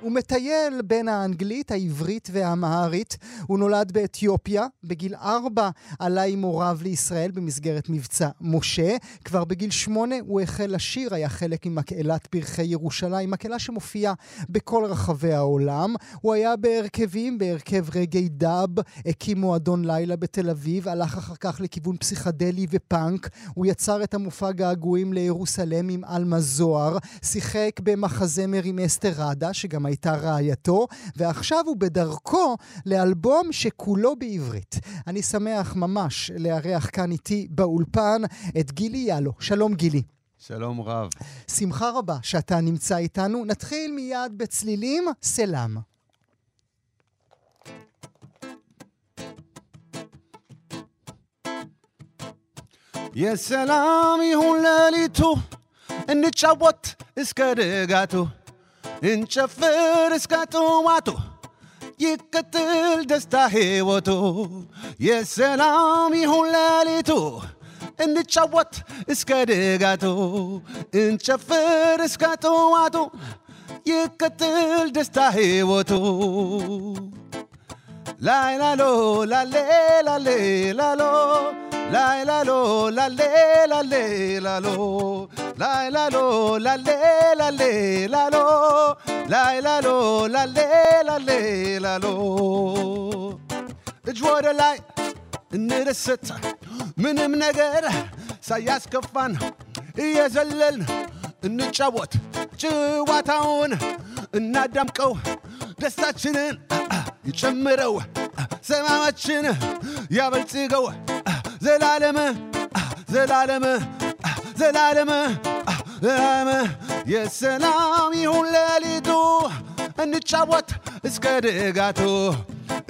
הוא מטייל בין האנגלית, העברית והאמהרית. הוא נולד באתיופיה. בגיל ארבע עלה עם הוריו לישראל במסגרת מבצע משה. כבר בגיל שמונה הוא החל לשיר, היה חלק ממקהלת פרחי ירושלים, מקהלה שמופיעה בכל רחבי העולם. הוא היה בהרכבים, בהרכב רגעי דאב, הקים מועדון לילה בתל אביב, הלך אחר כך לכיוון פסיכדלי ופאנק. הוא יצר את המופע געגועים לירוסלם עם עלמה זוהר, שיחק במחזמר עם אסתר ראדה, הייתה רעייתו, ועכשיו הוא בדרכו לאלבום שכולו בעברית. אני שמח ממש לארח כאן איתי באולפן את גילי יאלו. שלום גילי. שלום רב. שמחה רבה שאתה נמצא איתנו. נתחיל מיד בצלילים, סלאם. יסלאם سلام يهون ليلته نتشوت اسكرقاته እንጨፍር እስከ ጥዋቱ ይቀጥል ደስታ ሕይወቱ። የሰላም ይሁን ሌሊቱ እንጫወት እስከ ድጋቱ። እንጨፍር እስከ ጥዋቱ ይቀጥል ደስታ ሕይወቱ። ላይላሎ ላሌ ላሌ ላሎ La la lo, la le, la le, la lo. La la lo, la le, la le, la lo. La la lo, la le, la le, la lo. እጅ ወደ ላይ እንርስት ምንም ነገር ሳያስከፋን እየዘለልን እንጫወት ጭዋታውን እናዳምቀው ደስታችንን ይጨምረው ሰላማችን ያበልጽገው ዘላለም ዘላለም ዘላለም ዘላለም የሰላም ይሁን ሌሊቱ እንጫወት እስከ ድጋቱ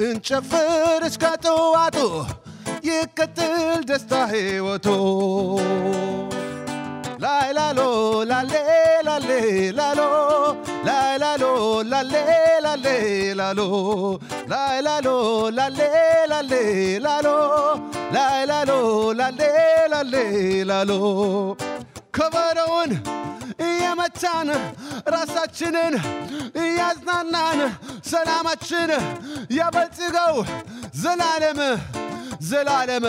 እንጨፍር እስከ ጥዋቱ ይቀጥል ደስታ ሕይወቱ ላይላሎ ላሌ ላሌ ላሎ ላይላሎ ላሌ ላሌ ላሎ ላይላሎ ላሌ ላሌ ላሎ ላይላሎ ላሌ ላሌ ላሎ ከበረውን እየመታን ራሳችንን እያዝናናን ሰላማችን ያበልጽገው ዘላለም ዘላለም።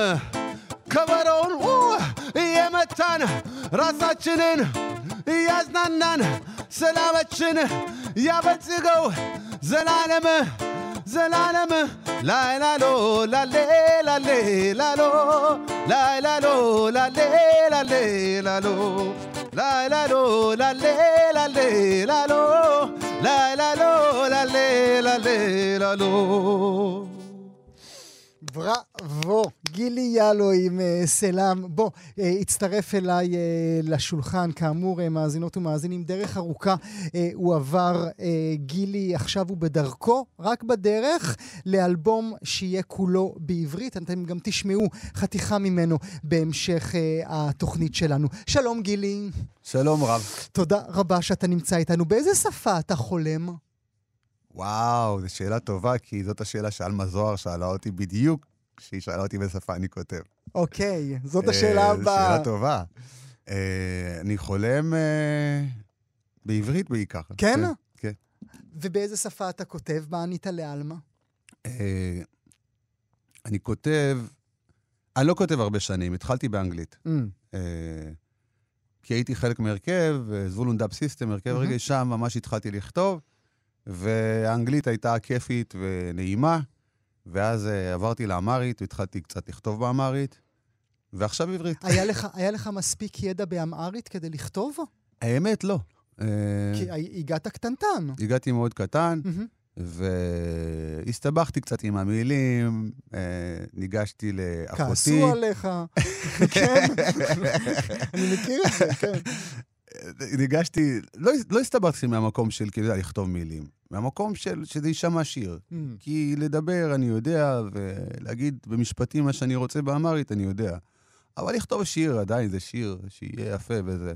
ከበረውን እየመታን ራሳችንን እያዝናናን ሰላማችን ያበልጽገው ዘላለም zelalem la la lo la le la le la lo. La la lo la le la le la la la la le la le la la la la la la lo. Bravo. גילי יאלו עם uh, סלאם. בוא, uh, הצטרף אליי uh, לשולחן, כאמור, מאזינות ומאזינים, דרך ארוכה הוא עבר, גילי עכשיו הוא בדרכו, רק בדרך, לאלבום שיהיה כולו בעברית. אתם גם תשמעו חתיכה ממנו בהמשך התוכנית שלנו. שלום, גילי. שלום רב. תודה רבה שאתה נמצא איתנו. באיזה שפה אתה חולם? וואו, זו שאלה טובה, כי זאת השאלה שעלמה זוהר שאלה אותי בדיוק כשהיא שאלה אותי באיזה שפה אני כותב. אוקיי, זאת השאלה אה, הבאה. שאלה טובה. אה, אני חולם אה, בעברית בעיקר. כן? כן. ובאיזה שפה אתה כותב? מה ענית לעלמה? אה, אני כותב, אני לא כותב הרבה שנים, התחלתי באנגלית. Mm. אה, כי הייתי חלק מהרכב, אה, זבולון דאב סיסטם, הרכב מהמם. רגע שם ממש התחלתי לכתוב, והאנגלית הייתה כיפית ונעימה, ואז אה, עברתי לאמרית והתחלתי קצת לכתוב באמרית, ועכשיו עברית. היה לך, היה לך מספיק ידע באמהרית כדי לכתוב? האמת, לא. אה, כי הגעת קטנטן. הגעתי מאוד קטן. והסתבכתי קצת עם המילים, אה, ניגשתי לאחותי. כעסו עליך. כן, אני מכיר את זה, כן. ניגשתי, לא, לא הסתבכתי מהמקום של, כאילו, לכתוב מילים, מהמקום של שזה יישמע שיר. Mm. כי לדבר אני יודע, ולהגיד במשפטים מה שאני רוצה באמרית אני יודע. אבל לכתוב שיר, עדיין זה שיר, שיהיה יפה וזה.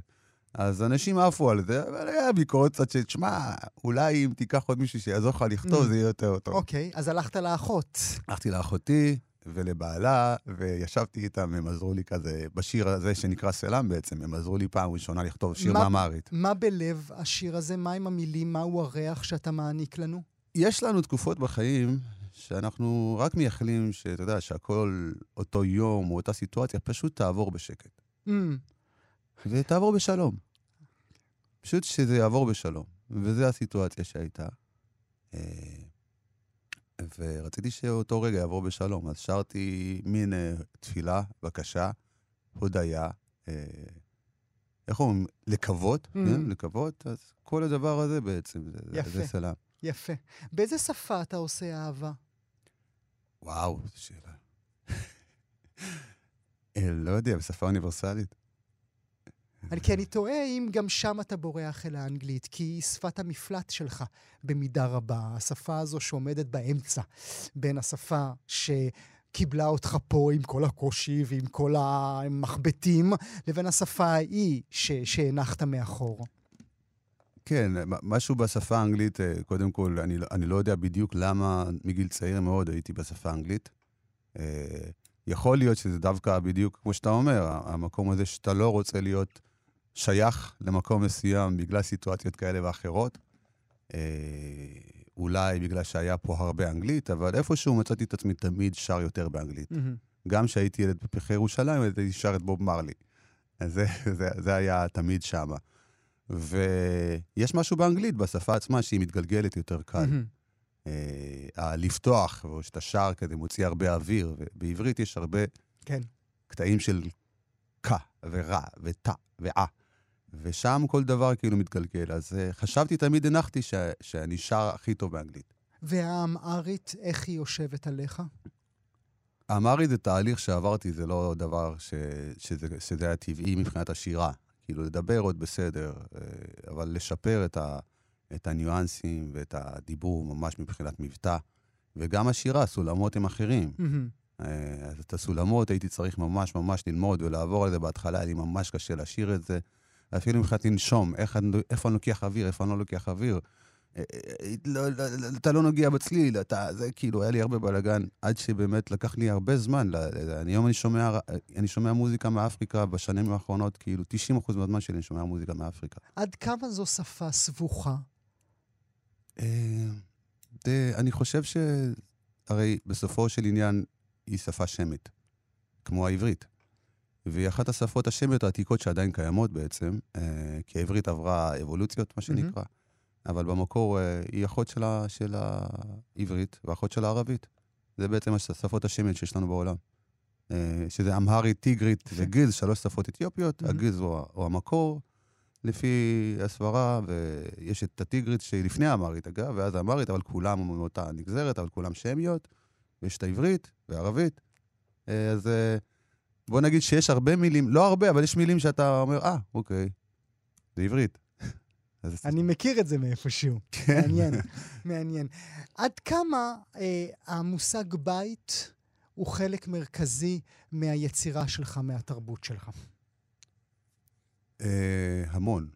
אז אנשים עפו על זה, אבל היה ביקורת קצת של, שמע, אולי אם תיקח עוד מישהו שיעזור לך לכתוב, Mm. זה יהיה יותר טוב. אוקיי, אז הלכת לאחות. הלכתי לאחותי ולבעלה, וישבתי איתם, הם עזרו לי כזה, בשיר הזה שנקרא סלאם בעצם, הם עזרו לי פעם ראשונה לכתוב שיר מה- מאמרית. מה בלב השיר הזה? מה עם המילים? מהו הריח שאתה מעניק לנו? יש לנו תקופות בחיים שאנחנו רק מייחלים שאתה יודע, שהכל אותו יום או אותה סיטואציה פשוט תעבור בשקט. Mm, ותעבור בשלום. פשוט שזה יעבור בשלום. וזו הסיטואציה שהייתה. ורציתי שאותו רגע יעבור בשלום. אז שרתי מין אה, תפילה, בקשה, הודיה, אה, איך אומרים? לקוות, Mm. כן? לקוות. אז כל הדבר הזה בעצם, זה- זה- סלאם. יפה. באיזה שפה אתה עושה אהבה? וואו, זו שאלה. אה, לא יודע, בשפה אוניברסלית. כי אני תוהה אם גם שם אתה בורח אל האנגלית, כי היא שפת המפלט שלך במידה רבה. השפה הזו שעומדת באמצע בין השפה שקיבלה אותך פה עם כל הקושי ועם כל המחבטים, לבין השפה ההיא ש- שהנחת מאחור. כן, משהו בשפה האנגלית, אה, קודם כל, אני, לא- אני לא יודע בדיוק למה מגיל צעיר מאוד הייתי בשפה האנגלית. אה, יכול להיות שזה דווקא בדיוק כמו שאתה אומר, המקום הזה שאתה לא רוצה להיות שייך למקום מסוים בגלל סיטואציות כאלה ואחרות. אה, אולי בגלל שהיה פה הרבה אנגלית, אבל איפשהו מצאתי את עצמי תמיד שר יותר באנגלית. גם כשהייתי ילד בפרחי ירושלים, הייתי שר את בוב מרלי. אז זה, זה, זה היה תמיד שמה. ויש משהו באנגלית, בשפה עצמה, שהיא מתגלגלת יותר קל. מהמם. אה, הלפתוח, או שאתה שר כזה, מוציא הרבה אוויר, ובעברית יש הרבה כן. קטעים של ק, ורע, ות, ואה. ושם כל דבר כאילו מתגלגל. אז uh, חשבתי, תמיד הנחתי ש, שאני שר הכי טוב באנגלית. והאמהרית, איך היא יושבת עליך? האמרית זה תהליך שעברתי, זה לא דבר ש, שזה, שזה היה טבעי מבחינת השירה. כאילו, לדבר עוד בסדר, אה, אבל לשפר את, ה, את הניואנסים ואת הדיבור ממש מבחינת מבטא. וגם השירה, סולמות הם אחרים. אה, אז את הסולמות הייתי צריך ממש ממש ללמוד ולעבור על זה בהתחלה, היה לי ממש קשה לשיר את זה. אפילו מבחינת לנשום, איפה אני לוקח אוויר, איפה אני לא לוקח אוויר. אה, אה, לא, לא, לא, אתה לא נוגע בצליל, אתה, זה כאילו, היה לי הרבה בלאגן, עד שבאמת לקח לי הרבה זמן. אני היום אני שומע, אני שומע מוזיקה מאפריקה בשנים האחרונות, כאילו 90% מהזמן שלי אני שומע מוזיקה מאפריקה. עד כמה זו שפה סבוכה? אה, אני חושב ש... הרי בסופו של עניין היא שפה שמית, כמו העברית. והיא אחת השפות השמיות העתיקות שעדיין קיימות בעצם, אה, כי העברית עברה אבולוציות, מה שנקרא, אבל במקור אה, היא אחות של, העברית ואחות של הערבית. זה בעצם השפות השמיות שיש לנו בעולם. אה, שזה אמהרית, טיגרית וגיז, שלוש שפות אתיופיות. הגיז הוא, המקור, לפי הסברה, ויש את הטיגרית שהיא לפני האמרית, אגב, ואז האמרית, אבל כולם מאותה נגזרת, אבל כולם שמיות, ויש את העברית והערבית. אז בוא נגיד שיש הרבה מילים, לא הרבה, אבל יש מילים שאתה אומר, אה, אוקיי, זה עברית. אני מכיר את זה מאיפשהו. כן. מעניין, מעניין. עד כמה אה, המושג בית הוא חלק מרכזי מהיצירה שלך, מהתרבות שלך? אה, המון.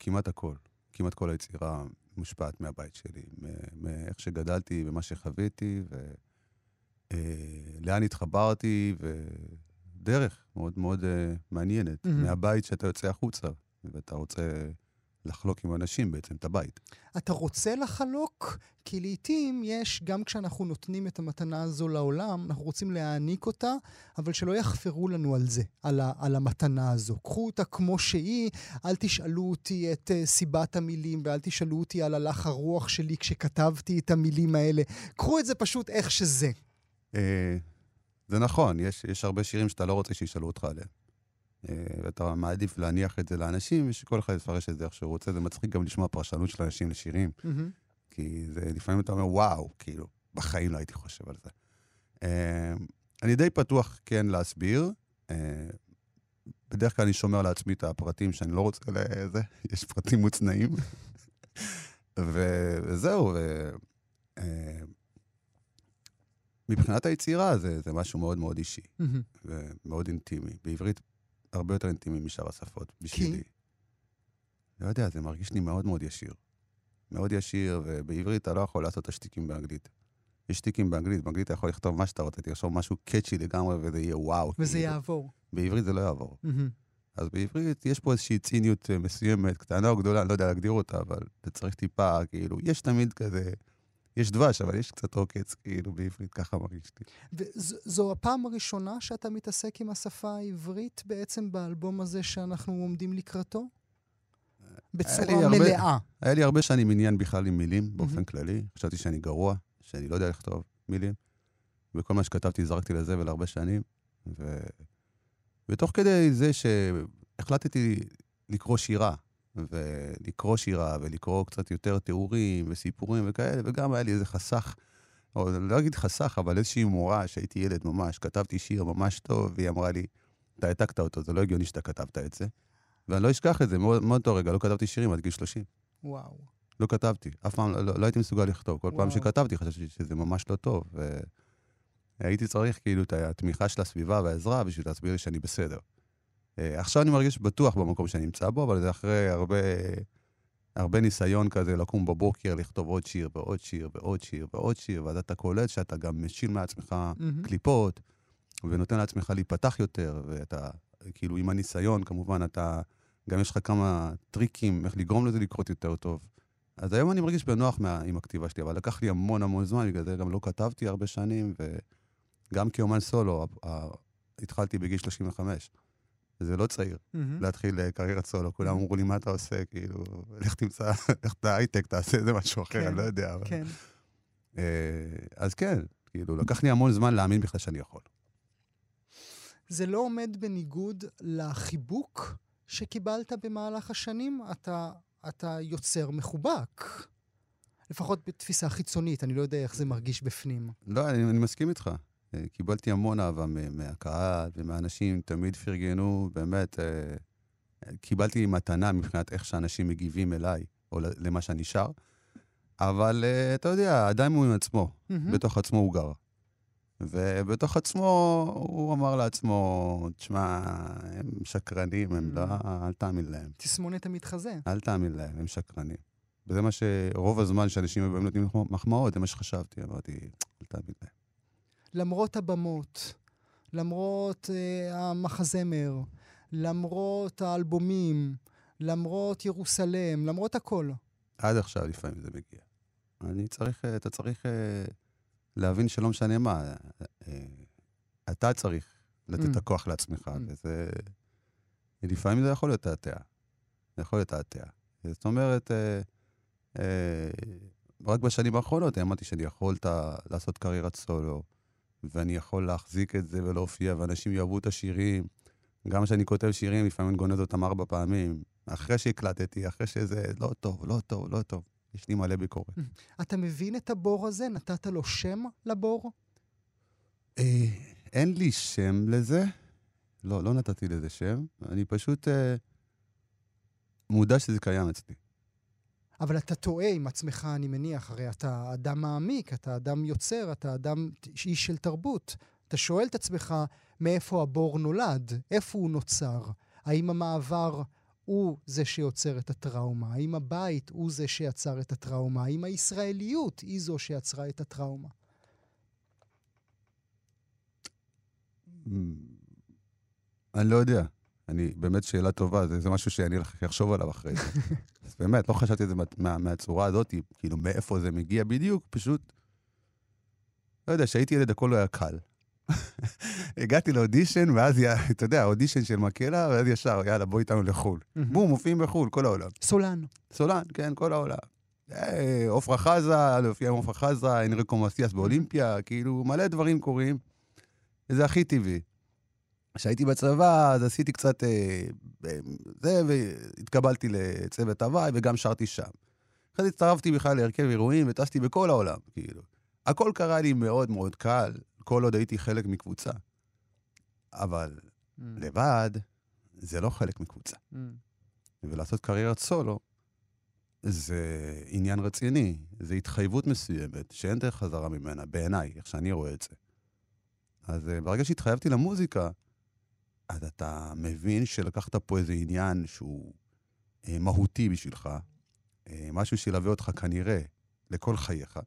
כמעט הכל. כמעט כל היצירה מושפעת מהבית שלי, מאיך שגדלתי ומה שחוויתי, ולאן התחברתי, ודרך מאוד מאוד אה, מעניינת. מהמם. מהבית שאתה יוצא החוצה, ואתה רוצה לחלוק עם אנשים בעצם את הבית. אתה רוצה לחלוק? כי לעתים יש, גם כשאנחנו נותנים את המתנה הזו לעולם, אנחנו רוצים להעניק אותה, אבל שלא יחפרו לנו על זה, על, ה, על המתנה הזו. קחו אותה כמו שהיא, אל תשאלו אותי את uh, סיבת המילים, ואל תשאלו אותי על הלך הרוח שלי כשכתבתי את המילים האלה. קחו את זה פשוט איך שזה. אה, זה נכון, יש, יש הרבה שירים שאתה לא רוצה שישאלו אותך עליהם. אה, ואתה מעדיף להניח את זה לאנשים, ושכל אחד יפרש את זה איך שהוא רוצה. זה מצחיק גם לשמוע פרשנות של אנשים לשירים. כי זה, לפעמים אתה אומר, וואו, כאילו, בחיים לא הייתי חושב על זה. Uh, אני די פתוח כן להסביר. Uh, בדרך כלל אני שומר לעצמי את הפרטים שאני לא רוצה לזה, יש פרטים מוצנעים. וזהו, ו... מבחינת היצירה זה, זה משהו מאוד מאוד אישי ומאוד אינטימי. בעברית הרבה יותר אינטימי משאר השפות, בשבילי. לא יודע, זה מרגיש לי מאוד מאוד ישיר. מאוד ישיר, ובעברית אתה לא יכול לעשות את השטיקים באנגלית. יש שטיקים באנגלית, באנגלית אתה יכול לכתוב מה שאתה רוצה, תרשום משהו קאצ'י לגמרי וזה יהיה וואו. וזה כאילו. יעבור. בעברית זה לא יעבור. מהמם. אז בעברית יש פה איזושהי ציניות אה, מסוימת, קטנה או גדולה, אני לא יודע להגדיר אותה, אבל אתה צריך טיפה, כאילו, יש תמיד כזה, יש דבש, אבל יש קצת עוקץ, כאילו, בעברית, ככה מרגיש לי. וזו הפעם הראשונה שאתה מתעסק עם השפה העברית בעצם באלבום הזה שאנחנו עומדים לקראתו? בצורה הרבה- מלאה. היה לי הרבה שנים עניין בכלל עם מילים, באופן מהמם. כללי. חשבתי שאני גרוע, שאני לא יודע לכתוב מילים, וכל מה שכתבתי זרקתי לזבל הרבה שנים. ו... ותוך כדי זה שהחלטתי לקרוא שירה, ולקרוא שירה, ולקרוא קצת יותר תיאורים וסיפורים וכאלה, וגם היה לי איזה חסך, או לא אגיד חסך, אבל איזושהי מורה שהייתי ילד ממש, כתבתי שיר ממש טוב, והיא אמרה לי, אתה העתקת אותו, זה לא הגיוני שאתה כתבת את זה. ואני לא אשכח את זה, מאוד מאוד אותו רגע, לא כתבתי שירים עד גיל 30. וואו. לא כתבתי, אף פעם לא, לא הייתי מסוגל לכתוב. כל פעם וואו. שכתבתי חשבתי שזה ממש לא טוב. והייתי צריך כאילו את התמיכה של הסביבה והעזרה בשביל להסביר לי שאני בסדר. אה, עכשיו אני מרגיש בטוח במקום שאני נמצא בו, אבל זה אחרי הרבה, הרבה ניסיון כזה לקום בבוקר, לכתוב עוד שיר ועוד שיר ועוד שיר ועוד שיר, ואז אתה קולט שאתה גם משיל מעצמך מהמם. קליפות, ונותן לעצמך להיפתח יותר, ואתה, כאילו, עם הניסיון, כמובן, אתה, גם יש לך כמה טריקים איך לגרום לזה לקרות יותר טוב. אז היום אני מרגיש בנוח מה, עם הכתיבה שלי, אבל לקח לי המון המון זמן, בגלל זה גם לא כתבתי הרבה שנים, וגם כאומן סולו, התחלתי בגיל 35. זה לא צעיר, מהמם. להתחיל אה, קריירת סולו. כולם אמרו לי, מה אתה עושה? כאילו, לך תמצא, לך להייטק, תעשה איזה משהו אחר, כן, אני לא יודע. אבל... כן. אה, אז כן, כאילו, לקח לי המון זמן להאמין בכלל שאני יכול. זה לא עומד בניגוד לחיבוק שקיבלת במהלך השנים? אתה, אתה יוצר מחובק. לפחות בתפיסה חיצונית, אני לא יודע איך זה מרגיש בפנים. לא, אני, אני מסכים איתך. אה, קיבלתי המון אהבה מהקהל ומהאנשים, תמיד פרגנו, באמת, אה, קיבלתי מתנה מבחינת איך שאנשים מגיבים אליי, או למה שאני שר, אבל אה, אתה יודע, אדם הוא עם עצמו, מהמם. בתוך עצמו הוא גר. ובתוך עצמו, הוא אמר לעצמו, תשמע, הם שקרנים, הם לא, אל תאמין להם. תסמונת המתחזה. אל תאמין להם, הם שקרנים. וזה מה שרוב הזמן שאנשים היו נותנים מחמאות, זה מה שחשבתי, אמרתי, אל תאמין להם. למרות הבמות, למרות uh, המחזמר, למרות האלבומים, למרות ירוסלם, למרות הכל. עד עכשיו לפעמים זה מגיע. אני צריך, אה, אתה צריך אה, להבין שלא משנה מה, אה, אתה צריך לתת Mm. את הכוח לעצמך, Mm. וזה... לפעמים זה יכול להיות תעתע. זה יכול להיות תעתע. זאת אומרת, אה, אה, רק בשנים האחרונות האמנתי שאני יכול לעשות קריירת סולו, ואני יכול להחזיק את זה ולהופיע, ואנשים יאהבו את השירים. גם כשאני כותב שירים, לפעמים אני גונז אותם ארבע פעמים. אחרי שהקלטתי, אחרי שזה לא טוב, לא טוב, לא טוב. יש לי מלא ביקורת. אתה מבין את הבור הזה? נתת לו שם לבור? אה, אין לי שם לזה. לא, לא נתתי לזה שם. אני פשוט אה, מודע שזה קיים אצלי. אבל אתה טועה עם עצמך, אני מניח, הרי אתה אדם מעמיק, אתה אדם יוצר, אתה אדם איש של תרבות. אתה שואל את עצמך מאיפה הבור נולד, איפה הוא נוצר, האם המעבר הוא זה שיוצר את הטראומה, האם הבית הוא זה שיצר את הטראומה, האם הישראליות היא זו שיצרה את הטראומה. Mm, אני לא יודע. אני, באמת שאלה טובה, זה, זה משהו שאני לחשוב עליו אחרי זה. אז באמת, לא חשבתי על זה מה, מה, מהצורה הזאת, כאילו, מאיפה זה מגיע בדיוק, פשוט... לא יודע, כשהייתי ילד הכל לא היה קל. הגעתי לאודישן, ואז, אתה יודע, אודישן של מקהלה, ואז ישר, יאללה, בוא איתנו לחו"ל. בום, מופיעים בחו"ל, כל העולם. סולן. סולן, כן, כל העולם. אה, עופרה חזה, להופיע עם עופרה חזה, אנריקו מסיאס באולימפיה, כאילו, מלא דברים קורים. וזה הכי טבעי. כשהייתי בצבא, אז עשיתי קצת אה, אה, זה, והתקבלתי לצוות הוואי, וגם שרתי שם. אחרי זה הצטרפתי בכלל להרכב אירועים, וטסתי בכל העולם, כאילו. הכל קרה לי מאוד מאוד קל, כל עוד הייתי חלק מקבוצה. אבל לבד, זה לא חלק מקבוצה. ולעשות קריירת סולו, זה עניין רציני, זה התחייבות מסוימת, שאין דרך חזרה ממנה, בעיניי, איך שאני רואה את זה. אז אה, ברגע שהתחייבתי למוזיקה, אז אתה מבין שלקחת פה איזה עניין שהוא אה, מהותי בשבילך, אה, משהו שילווה אותך כנראה לכל חייך,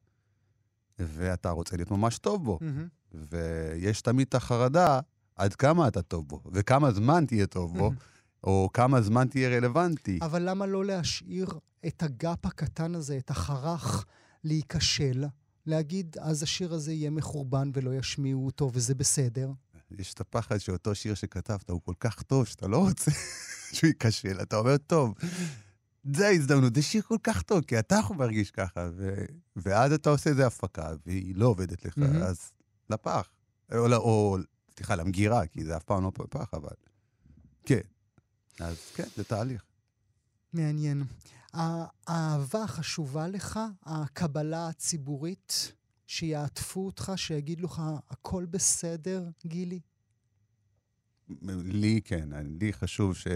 ואתה רוצה להיות ממש טוב בו. מהמם. ויש תמיד את החרדה עד כמה אתה טוב בו, וכמה זמן תהיה טוב בו, או כמה זמן תהיה רלוונטי. אבל למה לא להשאיר את הגאפ הקטן הזה, את החרך, להיכשל? להגיד, אז השיר הזה יהיה מחורבן ולא ישמיעו אותו, וזה בסדר. יש את הפחד שאותו שיר שכתבת הוא כל כך טוב, שאתה לא רוצה שהוא ייכשל. אתה אומר, טוב, זה ההזדמנות, זה שיר כל כך טוב, כי אתה מרגיש ככה, ו... ואז אתה עושה איזה הפקה, והיא לא עובדת לך, מהמם. אז לפח. או, לא- או, סליחה, למגירה, כי זה אף פעם לא פח, אבל... כן. אז כן, זה תהליך. מעניין. האהבה חשובה לך, הקבלה הציבורית, שיעטפו אותך, שיגידו לך, הכל בסדר, גילי? לי כן, לי חשוב ש...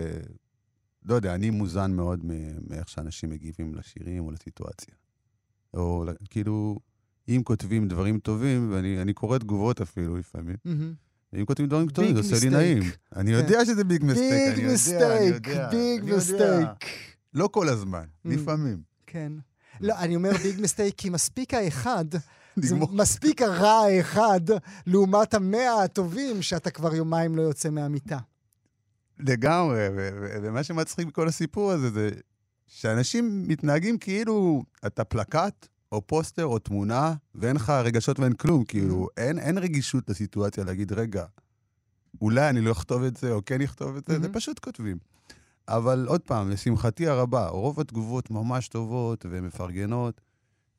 לא יודע, אני מוזן מאוד מאיך שאנשים מגיבים לשירים או לסיטואציה. או כאילו, אם כותבים דברים טובים, ואני אני קורא תגובות אפילו לפעמים. אם כותבים דברים טובים, זה עושה לי. נעים. אני כן. יודע שזה ביג מסטייק, אני יודע, אני יודע. ביג. מסטייק. לא כל הזמן, Mm. לפעמים. כן. לא, אני אומר ביג מסטייק כי מספיק האחד, זה. מספיק הרע האחד, לעומת המאה הטובים שאתה כבר יומיים לא יוצא מהמיטה. לגמרי, ומה שמצחיק בכל הסיפור הזה זה שאנשים מתנהגים כאילו אתה פלקט, או פוסטר, או תמונה, ואין לך רגשות ואין כלום, כאילו, אין, אין רגישות לסיטואציה להגיד, רגע, אולי אני לא אכתוב את זה, או כן אכתוב את זה, זה מהמם. פשוט כותבים. אבל עוד פעם, לשמחתי הרבה, רוב התגובות ממש טובות ומפרגנות.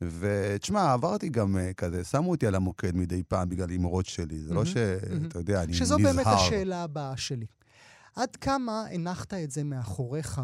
ותשמע, עברתי גם אה, כזה, שמו אותי על המוקד מדי פעם בגלל אמרות שלי. זה לא מהמם, שאתה מהמם. יודע, אני נזהר. שזו באמת השאלה הבאה שלי. עד כמה הנחת את זה מאחוריך,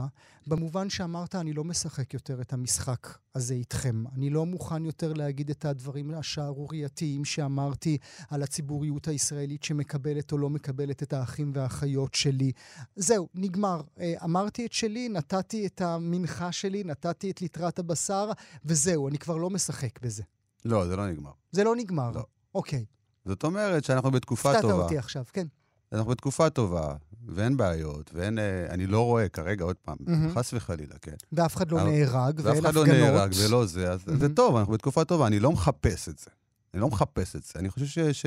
במובן שאמרת, אני לא משחק יותר את המשחק הזה איתכם. אני לא מוכן יותר להגיד את הדברים השערורייתיים שאמרתי על הציבוריות הישראלית שמקבלת או לא מקבלת את האחים והאחיות שלי. זהו, נגמר. אה, אמרתי את שלי, נתתי את המנחה שלי, נתתי את ליטרת הבשר, וזהו, אני כבר לא משחק בזה. לא, זה לא נגמר. זה לא נגמר. לא. אוקיי, זאת אומרת שאנחנו בתקופה הפתעת טובה. אותי עכשיו, כן. אנחנו בתקופה טובה, ואין בעיות, ואין... אה, אני לא רואה כרגע, עוד פעם, מהמם. חס וחלילה, כן. ואף אחד לא אבל- נהרג, ואף ואין אחד לא הפגנות. נהרג ולא זה, אז זה מהמם. טוב, אנחנו בתקופה טובה, אני לא מחפש את זה. אני לא מחפש את זה. אני חושב ש, ש,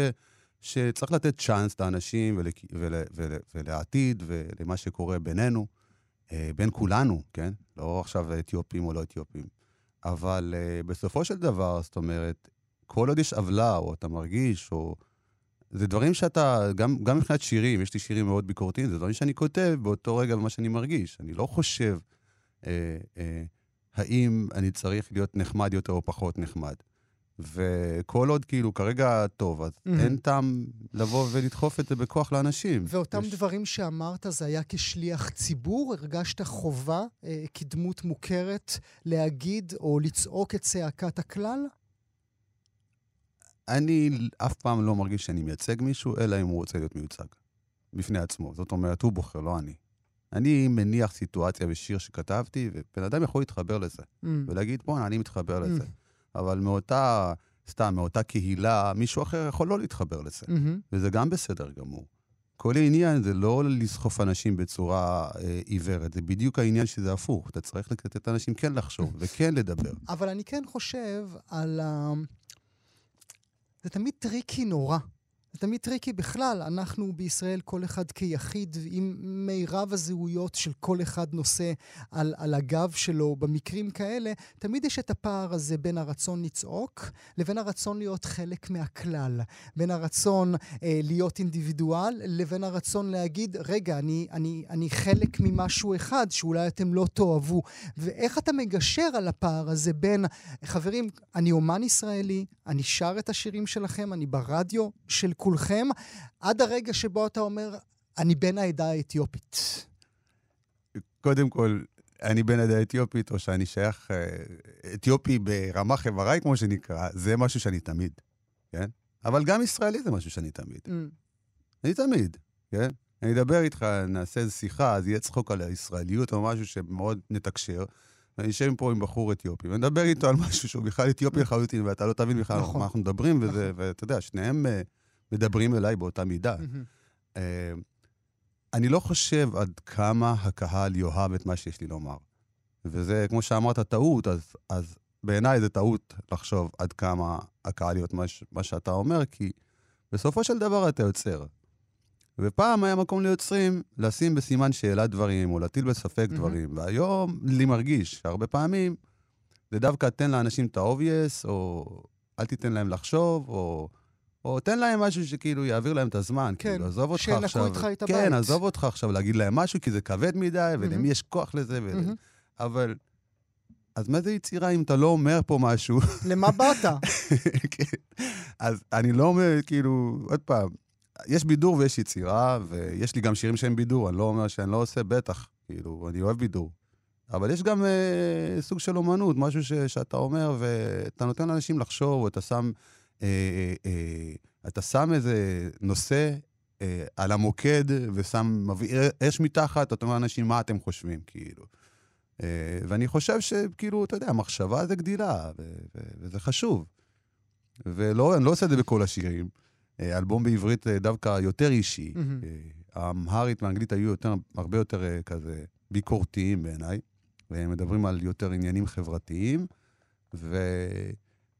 שצריך לתת צ'אנס לאנשים ול, ול, ול, ולעתיד ולמה שקורה בינינו, אה, בין כולנו, כן? לא עכשיו אתיופים או לא אתיופים. אבל אה, בסופו של דבר, זאת אומרת, כל עוד יש עוולה, או אתה מרגיש, או... זה דברים שאתה, גם, גם מבחינת שירים, יש לי שירים מאוד ביקורתיים, זה דברים שאני כותב באותו רגע במה שאני מרגיש. אני לא חושב אה, אה, האם אני צריך להיות נחמד יותר או פחות נחמד. וכל עוד כאילו כרגע טוב, אז מהמם. אין טעם לבוא ולדחוף את זה בכוח לאנשים. ואותם יש- דברים שאמרת, זה היה כשליח ציבור? הרגשת חובה, אה, כדמות מוכרת, להגיד או לצעוק את צעקת הכלל? אני אף פעם לא מרגיש שאני מייצג מישהו, אלא אם הוא רוצה להיות מיוצג. בפני עצמו. זאת אומרת, הוא בוחר, לא אני. אני מניח סיטואציה בשיר שכתבתי, ובן אדם יכול להתחבר לזה, Mm. ולהגיד, בואנה, אני מתחבר לזה. Mm. אבל מאותה, סתם, מאותה קהילה, מישהו אחר יכול לא להתחבר לזה. מהמם. וזה גם בסדר גמור. כל העניין זה לא לסחוף אנשים בצורה אה, עיוורת, זה בדיוק העניין שזה הפוך. אתה צריך לתת לאנשים כן לחשוב וכן לדבר. אבל אני כן חושב על ה... זה תמיד tricky נורא. זה תמיד tricky בכלל. אנחנו בישראל, כל אחד כיחיד, עם מירב הזהויות של כל אחד נושא על, על הגב שלו, במקרים כאלה, תמיד יש את הפער הזה בין הרצון לצעוק לבין הרצון להיות חלק מהכלל. בין הרצון אה, להיות אינדיבידואל לבין הרצון להגיד, רגע, אני, אני, אני חלק ממשהו אחד שאולי אתם לא תאהבו. ואיך אתה מגשר על הפער הזה בין, חברים, אני אומן ישראלי, אני שר את השירים שלכם, אני ברדיו של כולכם, עד הרגע שבו אתה אומר, אני בן העדה האתיופית. קודם כל, אני בן העדה האתיופית, או שאני שייך אה, אתיופי ברמה חבריי, כמו שנקרא, זה משהו שאני תמיד, כן? אבל גם ישראלי זה משהו שאני תמיד. Mm. אני תמיד, כן? אני אדבר איתך, נעשה איזו שיחה, אז יהיה צחוק על הישראליות או משהו שמאוד נתקשר. אני אשב פה עם בחור אתיופי, ונדבר איתו על משהו שהוא בכלל אתיופי לחלוטין, ואתה לא תבין בכלל נכון. מה אנחנו מדברים, וזה, ואתה יודע, שניהם אה, מדברים אליי באותה מידה. אה, אני לא חושב עד כמה הקהל יאהב את מה שיש לי לומר. וזה, כמו שאמרת, טעות, אז, אז בעיניי זה טעות לחשוב עד כמה הקהל להיות מה, ש- מה שאתה אומר, כי בסופו של דבר אתה יוצר. ופעם היה מקום ליוצרים לשים בסימן שאלה דברים, או להטיל בספק מהמם. דברים, והיום לי מרגיש שהרבה פעמים זה דווקא תן לאנשים את ה-obvious, או אל תיתן להם לחשוב, או, או תן להם משהו שכאילו יעביר להם את הזמן. כן, כאילו, עזוב אותך שינקו עכשיו. איתך את כן, הבית. עזוב אותך עכשיו להגיד להם משהו, כי זה כבד מדי. ולמי יש כוח לזה. ול... מהמם. אבל... אז מה זה יצירה אם אתה לא אומר פה משהו? למה באת? כן. אז אני לא אומר, כאילו, עוד פעם, יש בידור ויש יצירה, ויש לי גם שירים שהם בידור, אני לא אומר שאני לא עושה, בטח, כאילו, אני אוהב בידור. אבל יש גם אה, סוג של אומנות, משהו ש, שאתה אומר, ואתה נותן לאנשים לחשוב, או אתה שם, אתה שם איזה נושא אה, על המוקד, ושם, מבעיר אש מתחת, אתה אומר לאנשים, מה אתם חושבים, כאילו. אה, ואני חושב שכאילו, אתה יודע, מחשבה זה גדילה, וזה חשוב. ולא, אני לא עושה את זה בכל השירים. אה, אלבום בעברית אה, דווקא יותר אישי. אה, האמהרית והאנגלית היו יותר, הרבה יותר אה, כזה ביקורתיים בעיניי, והם מדברים על יותר עניינים חברתיים, ו...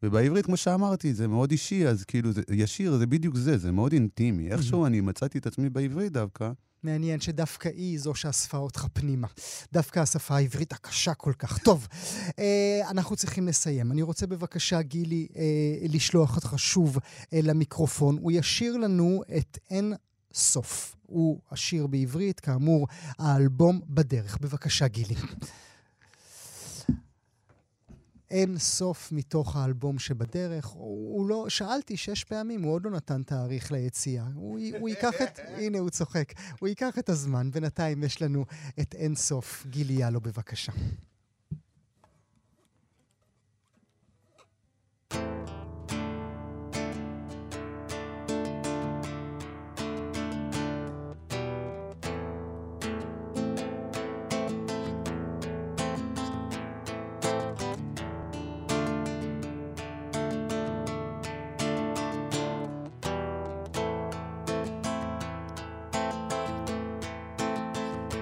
ובעברית, כמו שאמרתי, זה מאוד אישי, אז כאילו, זה, ישיר, זה בדיוק זה, זה מאוד אינטימי. איכשהו אני מצאתי את עצמי בעברית דווקא. מעניין שדווקא היא זו שאספה אותך פנימה. דווקא השפה העברית הקשה כל כך. טוב, אה, אנחנו צריכים לסיים. אני רוצה בבקשה, גילי, אה, לשלוח אותך שוב אה, למיקרופון. הוא ישיר לנו את אין סוף. הוא השיר בעברית, כאמור, האלבום בדרך. בבקשה, גילי. אין סוף מתוך האלבום שבדרך. הוא, הוא לא, שאלתי שש פעמים, הוא עוד לא נתן תאריך ליציאה. הוא, הוא ייקח את, הנה הוא צוחק, הוא ייקח את הזמן. בינתיים יש לנו את אין סוף. גילי יאלו, בבקשה.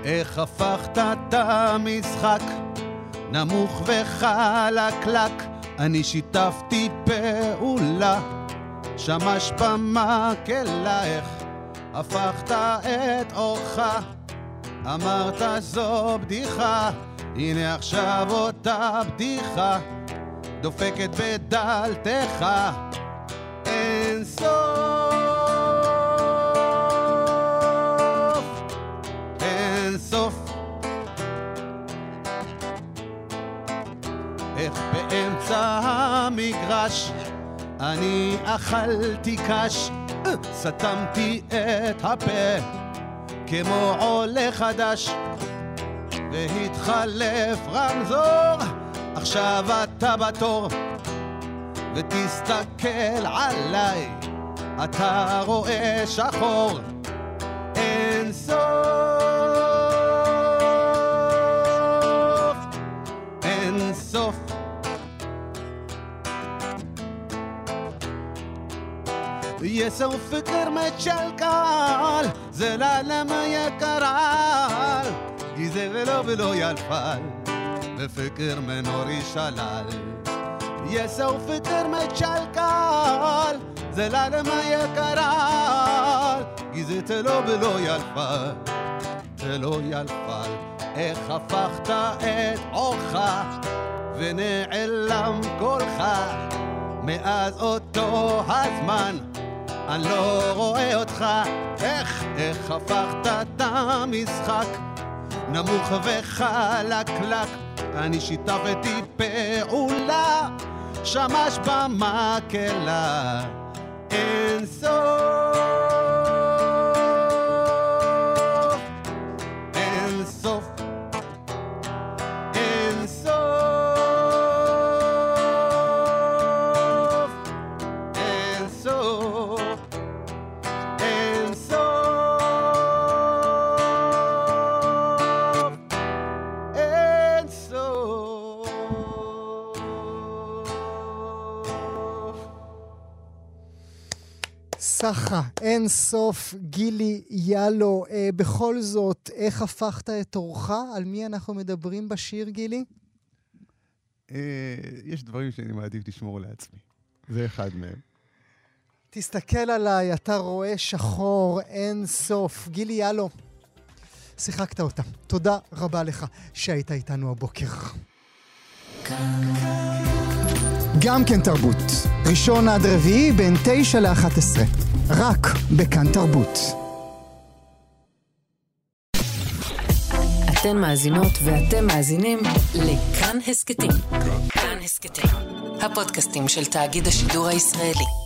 איך הפכת את המשחק? נמוך וחלקלק. אני שיתפתי פעולה. שמש במקהלה איך הפכת את אורך. אמרת זו בדיחה. הנה עכשיו אותה בדיחה. דופקת בדלתך. אין סוף המגרש. אני אכלתי קש סתמתי את הפה כמו עולה חדש. והתחלף רמזור עכשיו אתה בתור. ותסתכל עליי אתה רואה שחור. אין סוף የሰው ፍቅር መቻልቃል ዘላለም ያቀራል ጊዜ ብሎ ብሎ ያልፋል በፍቅር መኖር ይሻላል የሰው ፍቅር መቻልቃል ዘላለም ያቀራል ጊዜ ትሎ ብሎ ያልፋል ትሎ ያልፋል איך הפכת את עורך ונעלם קולך מאז אותו הזמן אני לא רואה אותך. איך, איך הפכת את המשחק? נמוך וחלקלק אני שיתפתי פעולה. שמש במקהלה אין סוף ככה, אין סוף, גילי יאלו. אה, בכל זאת, איך הפכת את אורך? על מי אנחנו מדברים בשיר, גילי? אה, יש דברים שאני מעדיף לשמור לעצמי. זה אחד מהם. תסתכל עליי, אתה רואה שחור, אין סוף. גילי יאלו, שיחקת אותה. תודה רבה לך שהיית איתנו הבוקר. גם כן תרבות. ראשון עד רביעי בין תשע לאחת עשרה. רק בכאן תרבות. אתן מאזינות ואתם מאזינים לכאן הסכתים. כאן הסכתים, הפודקאסטים של תאגיד השידור הישראלי.